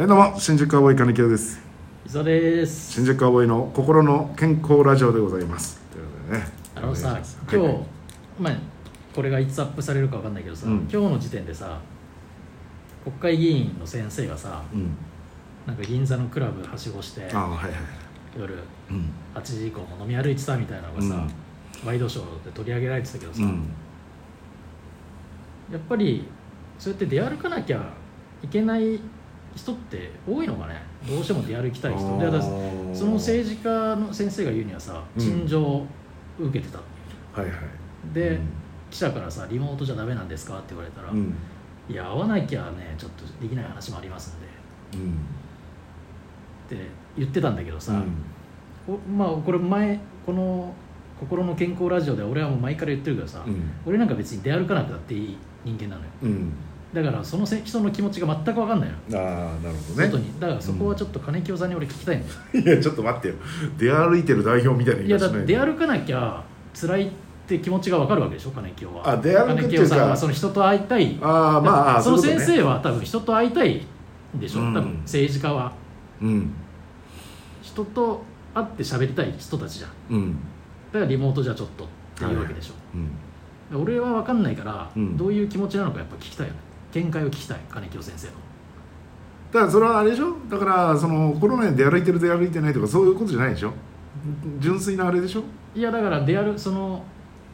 はいどうも新宿カウボーイ金城です。磯です。新宿カウボーイの心の健康ラジオでございます。ということでね。あのさ今日、はい。まあこれがいつアップされるかわかんないけどさ、うん。今日の時点でさ国会議員の先生がさうん。なんか銀座のクラブはしごしてああはいはい。夜うん。8時以降も飲み歩いてたみたいなのがさ、ワイドショーで取り上げられてたけどさ、うん。やっぱりそうやって出歩かなきゃいけない人って多いのかね？どうしても出歩きたい人。でその政治家の先生が言うにはさうん。陳情を受けてた。っていうはいはい。で、うん。記者からさ「リモートじゃダメなんですか?」って言われたら「うん。いや会わなきゃねちょっとできない話もありますんで」うん。って言ってたんだけどさ、まあこれ前この「心の健康ラジオ」で俺はもう前から言ってるけどさ、うん。俺なんか別に出歩かなくたっていい人間なのよ。うんだからそのせ人の気持ちが全く分かんないの、ああなるほどね。外に。だからそこはちょっと金清さんに俺聞きたいんだよ、いやちょっと待ってよ。出歩いてる代表みたいな言いやだい方しないって出歩かなきゃ辛いって気持ちが分かるわけでしょ金清は。あ出歩くっていうか。金清さんはその人と会いたい。ああまあその先生は多分人と会いたいんでしょ、うん。多分政治家は。うん。人と会って喋りたい人たちじゃん。うん。だからリモートじゃちょっとっていうわけでしょ、うん。俺は分かんないから、うん。どういう気持ちなのかやっぱ聞きたいよね見解を聞きたい金清先生のだからそれはあれでしょだからそのコロナで出歩いてる出歩いてないとかそういうことじゃないでしょ純粋なあれでしょいやだから出歩その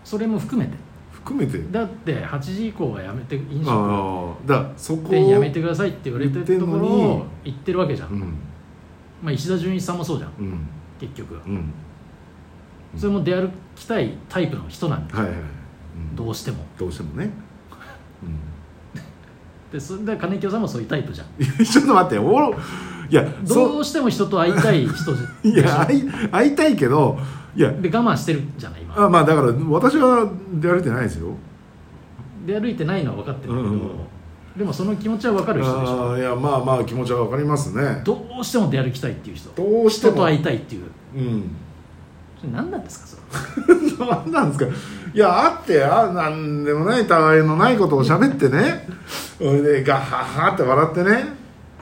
それも含めて含めてだって8時以降はやめて飲食だそこでやめてくださいって言われてるところにを言ってるわけじゃん、うんまあ、石田純一さんもそうじゃんうん結局うんそれも出歩きたいタイプの人なんだよはいはい、どうしてもどうしてもね、うんでそれで金清さんもそういうタイプじゃん。うん、ちょっと待っておいやどそう。しても人と会いたい人じ いや会い会いたいけどいやで我慢してるじゃない今。あまあだから私は出歩いてないですよ。出歩いてないのは分かってるけど、うんうん。でもその気持ちは分かる人でしょ。いやまあまあ気持ちはわかりますね。どうしても出歩きたいっていう人。どうしても。人と会いたいっていう。うんそれ何なんですかそれ何なんですか。いやあってあなんでもないたわいのないことを喋ってね。それでガッハッハって笑ってね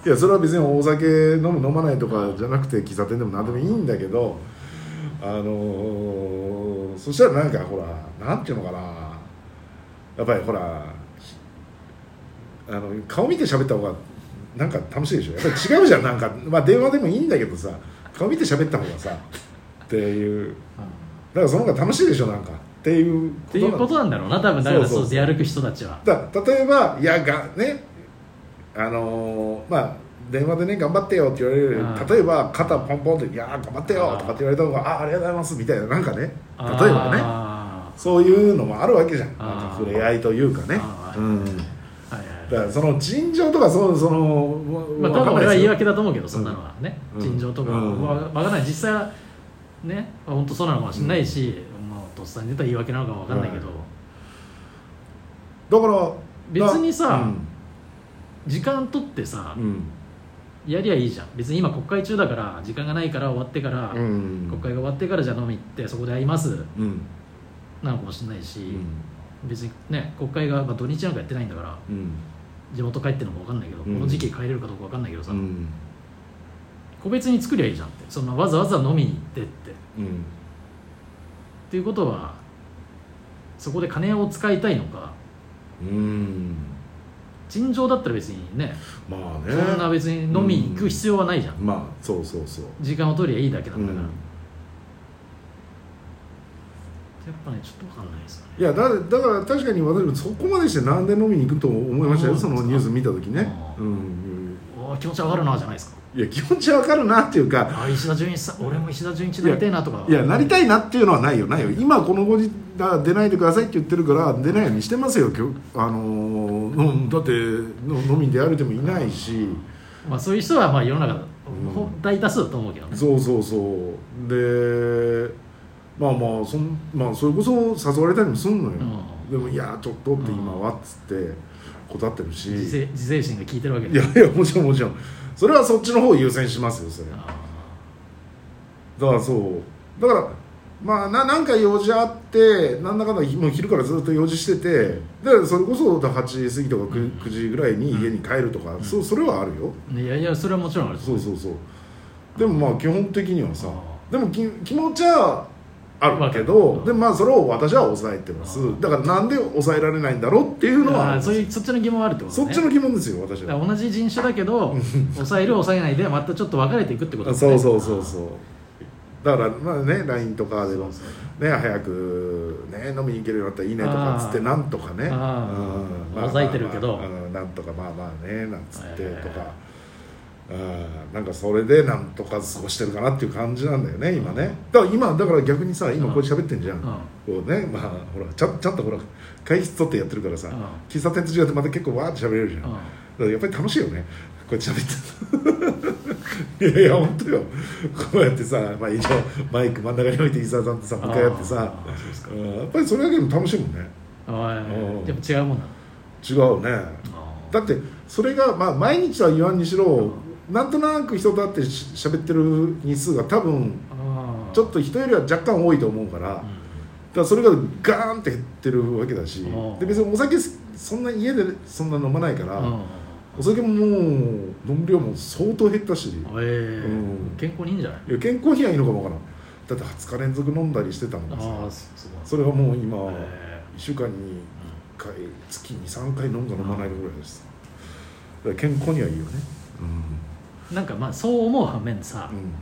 いやそれは別にお酒飲む飲まないとかじゃなくて喫茶店でも何でもいいんだけどあのーそしたらなんかほらなんていうのかなやっぱりほらあの顔見て喋った方がなんか楽しいでしょやっぱり違うじゃんなんかまあ電話でもいいんだけどさ顔見て喋った方がさっていう。だからその方が楽しいでしょなんか。っていうっていうことなんだろうな多分。だからそう出歩く人たちは。だ例えばいやがねあのーまあ電話でね頑張ってよって言われる。例えば肩ポンポンって「いや頑張ってよ」とかって言われた方が「あありがとうございます」みたいななんかね。例えばね。あそういうのもあるわけじゃん。なんか触れ合いというかね。だからその尋常とかそうそのまあ多分俺は言い訳だと思うけどそんなのはね。うん。陳情とかうん。わ分からない。実際はね。本当そうなのかもしれないしまあとっさに出た言い訳なのかも分かんないけど。だから別にさうん。時間取ってさうん。やりゃいいじゃん。別に今国会中だから時間がないから終わってからうん。国会が終わってからじゃあ飲み行ってそこで会います。うん。なのかもしれないしうん。別にね国会がまあ土日なんかやってないんだからうん。地元帰ってるのか分かんないけどこうん。の時期帰れるかどうか分かんないけどさ。うん個別に作りゃいいじゃんって。そんなわざわざ飲みに行ってって。っうん。ていうことはそこで金を使いたいのか。うん。尋常だったら別にねまあね。そんな別に飲みに行く必要はないじゃん。まあそうそうそう。時間を取りゃいいだけなんだから、うん。やっぱねちょっと分かんないですよね。いやだだから確かに私もそこまでしてなんで飲みに行くと思いましたよ。あそのニュース見た時ね。うん。おー気持ち上がるなじゃないですかいや気持ちわかるなっていうかあ石田純一さん俺も石田純一になりたいなとか。いやなりたいなっていうのはないよ。ないよ。今このご時が出ないでくださいって言ってるから出ないようにしてますよあのだっての飲みに出歩いてもいないし。まあそういう人はまあ世の中ん。大多数だと思うけどね。そうそうそう。でまあまあそん、まあ、それこそ誘われたりもすんのよ、うん。でもいやちょっとって今はっつって断ってるし、自制自制心が効いてるわけでいやいやもちろんもちろんそれはそっちの方を優先しますよそれ。だあからそう。だからまあななんか用事あってなんだかんだもう昼からずっと用事しててでそれこそ8時過ぎとか 9, 9時ぐらいに家に帰るとか、そうそれはあるよ。いやいやそれはもちろんある。そうそうそう。でもまあ基本的にはさあでもき気持ちはあるけわどでもまあそれを私は抑えてます。あだからなんで抑えられないんだろうっていうのはそういうそっちの疑問はあるってことね。そっちの疑問ですよ私は。同じ人種だけど抑える抑えないでまたちょっと分かれていくってことだそうね。そうそうそうだからまあね LINE とかでもね早くね飲みに行けるようになったらいいねとかっつってなんとかね。あー。うん。まあほざいてるけど。なんとかまあまあねなんつってええとかうん。なんかそれでなんとか過ごしてるかなっていう感じなんだよね今ね。だから今だから逆にさ今こうやって喋ってんじゃん。うん。こうねまあほらちゃんちゃんとほら会議室取ってやってるからさうん。喫茶店と違ってまた結構わーって喋れるじゃん。だうん。からやっぱり楽しいよねこうやって喋って。いやいや本当よ。こうやってさ、まあ、一応マイク真ん中に置いて伊沢さんとさ向かい合ってさ。うん。やっぱりそれだけでも楽しいもんね。あうん。あでも違うもんな。違うね。あだってそれが、まあ、毎日は言わんにしろなんとなく人と会ってし喋ってる日数が多分あちょっと人よりは若干多いと思うから、だからそれがガーンって減ってるわけだしうんで別にお酒そんな家でそんな飲まないから、うん。お酒ももう飲む量も相当減ったし。いええうん。健康にいいんじゃない？や健康にはいいのかもわからん。だって20日連続飲んだりしてたのがさああすそれがもう今、え1週間に1回月に3回飲むか飲まないかぐらいです。だから健康にはいいよね。えなんかまあそう思う反面さうん、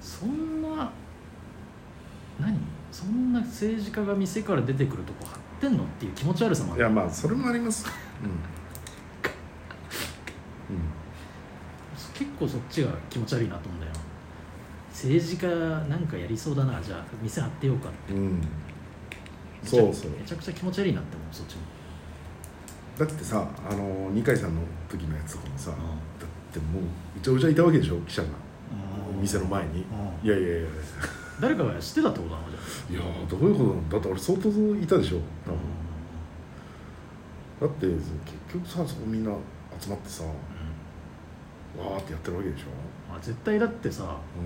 そんな何？そんな政治家が店から出てくるとこ張ってんのっていう気持ち悪さもある。いやまあそれもあります。うん、結構そっちが気持ち悪いなと思うんだよ。政治家なんかやりそうだな。じゃあ店張ってようかって。うん。そうそう。めちゃくちゃ気持ち悪いなって思うそっちも、だってさあの二階さんの時のやつとかもさ、うだってもううちゃうちゃいたわけでしょ記者が。店の前に。うん。いやいやいや。誰かが知ってたってことなの？じゃいやーどういうことなんだ？って俺相当いたでしょ多分。だって結局さそこみんな集まってさわーってやってるわけでしょ。あ絶対だってさう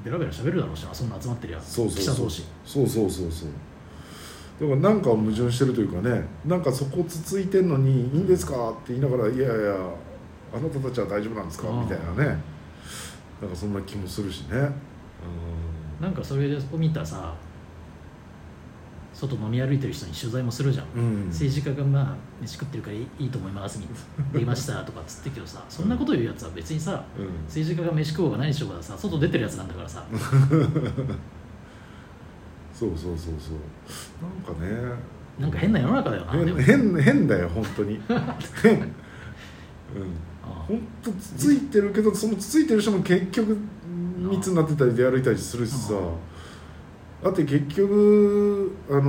ん。ベラベラ喋るだろうしなそんな集まってるやつそうそうそう。そうそうそうそうだからなんか矛盾してるというかねなんかそこつついてんのに「いいんですか?」って言いながら「いやいやあなたたちは大丈夫なんですか?」みたいなね。なんかそんな気もするしね。なんかそれを見たさ外飲み歩いてる人に取材もするじゃん、うん、うん、政治家がまあ飯食ってるからいいと思いますみたいな出ましたとかっつってるけどさ そんなこと言うやつは別にさうん。政治家が飯食おうが何しようがさ外出てるやつなんだからさ そうそうそうそう。なんかね。なんか変な世の中だよな変変変だよ本当に。変 うん。あ本当つついてるけどそのつついてる人も結局密になってたり出歩いたりするしさ。だって結局あの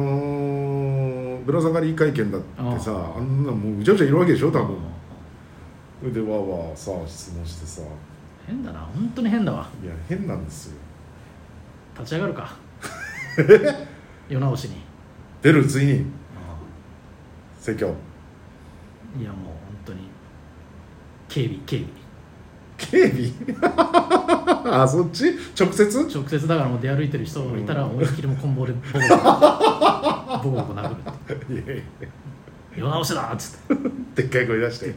ーぶら下がり会見だってさあんなもううちゃうちゃいるわけでしょ多分。それでわーわーさ質問してさ。い変だな本当に変だわ。や変なんですよ。立ち上がるか 世直しに。出るついに。説教。いやもう本当に。警備警備。警備？あそっち？直接？直接だからもう出歩いてる人がいたら思いっきりもうコンボでボコボコボコボコ殴るって。いやいや。世直しだっつって。でっかい声出して。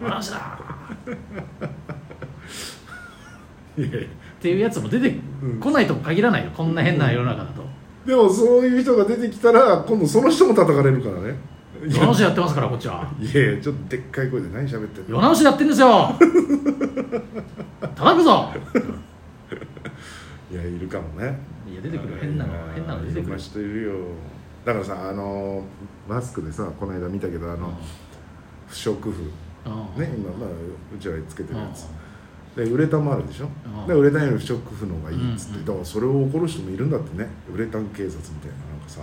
世直しだ いやいやっていうやつも出てこないとも限らないよ。こんな変な世の中だと。でもそういう人が出てきたら今度その人も叩かれるからね。い世直しやってますからこっちは。いやいやちょっとでっかい声で何喋ってんの。世直しやってんですよ。叩くぞ。いやいるかもね。いや出てくる。変なの変なの出てくる。いるよ。だからさあのマスクでさこの間見たけどあの不織布。うん。ね今まあうちらつけてるやつ。うでウレタンもあるでしょ？うん。でウレタンより不織布の方がいいっつって、うんうん。だからそれを怒る人もいるんだってね。ウレタン警察みたいななんかさ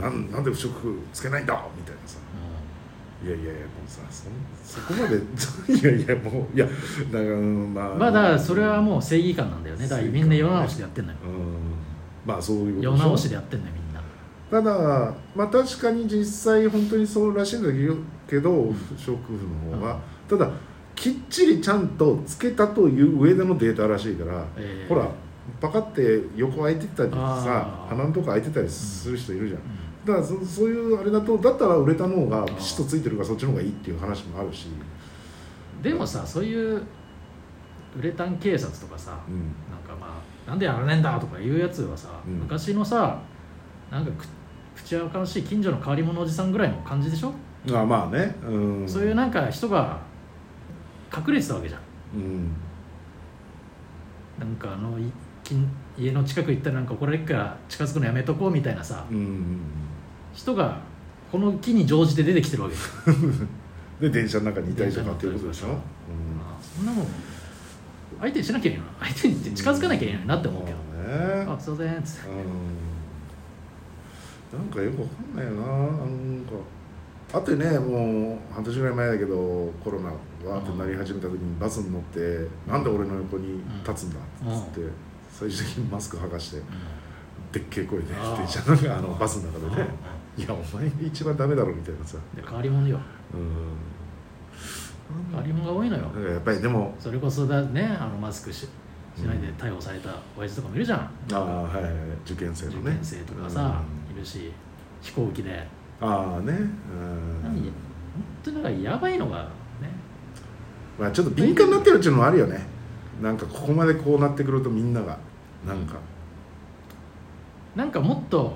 なんなんで不織布つけないんだ？みたいなさ。あいやいやいやもうさそんそこまで いやいやもういやだからうんまあ。まあだからそれはもう正義感なんだよね。だからみんな世直しでやってんのよ。うん。まあそういうこと世直しでやってんのよみんな。ただまあ確かに実際本当にそうらしいんだけど不織布の方が、ただきっちりちゃんとつけたという上でのデータらしいから、えーほらパカって横開いてたりさ鼻のとこ開いてたりする人いるじゃん、うん。だからそそういうあれだとだったらウレタンの方がピシッとついてるからそっちの方がいいっていう話もあるし、でもさそういうウレタン警察とかさうん、なんかまあなんでやらねえんだとかいうやつはさ、うん。昔のさなんかく口やかましい近所の変わり者おじさんぐらいの感じでしょ、あまあね、うん、そういうなんか人が隠れてたわけじゃん。うん。なんかあの家の近く行ったらなんか怒られっから近づくのやめとこうみたいなさ。うんうん人がこの木に乗じて出てきてるわけ で電車の中にいたりとかっていうことでしょ、うん。まあそんなもん。相手にしなきゃいけない相手に近づかなきゃいけないなって思うけど、まあねあすいません。っつってうん。なんかよくわかんないよな。なんか。あってねもう半年ぐらい前だけどコロナわーってなり始めた時にバスに乗って「なんで俺の横に立つんだ」っつって最終的にマスク剥がしてでっけえ声で電車の中あのバスの中でね「いやお前が一番ダメだろ」みたいなさ。で変わり者よ。うん。変わり者が多いのよ。だからやっぱりでも。それこそだねあのマスクししないで逮捕された親父とかもいるじゃん、ああはいはい受験生のね。受験生とかさ、いるし飛行機で。うんああね何本うん当になんかやばいのがねまあちょっと敏感になってるっていうのもあるよね。なんかここまでこうなってくるとみんなが。なんか。なんかもっと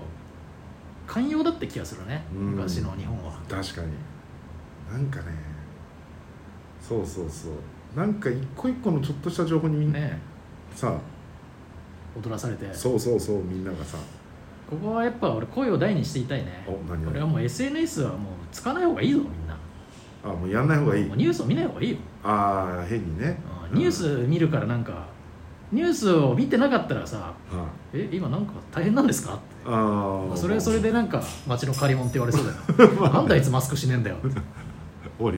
寛容だって気がするね、うん。昔の日本は。確かに。なんかね。そうそうそう。なんか一個一個のちょっとした情報にみんな、ねさ。踊らされて。そうそうそう。みんながさ。ここはやっぱ俺声を大にしていたいね。お何を？俺はもう SNS はもう使わない方がいいぞみんなあもうやんない方がいい。ニュースを見ない方がいいよ、ああ変にね。うんニュース見るからなんかニュースを見てなかったらさはえ今なんか大変なんですか？ってあそれはそれでなんか街の借り物って言われそうだよ。なんであいつマスクしねえんだよって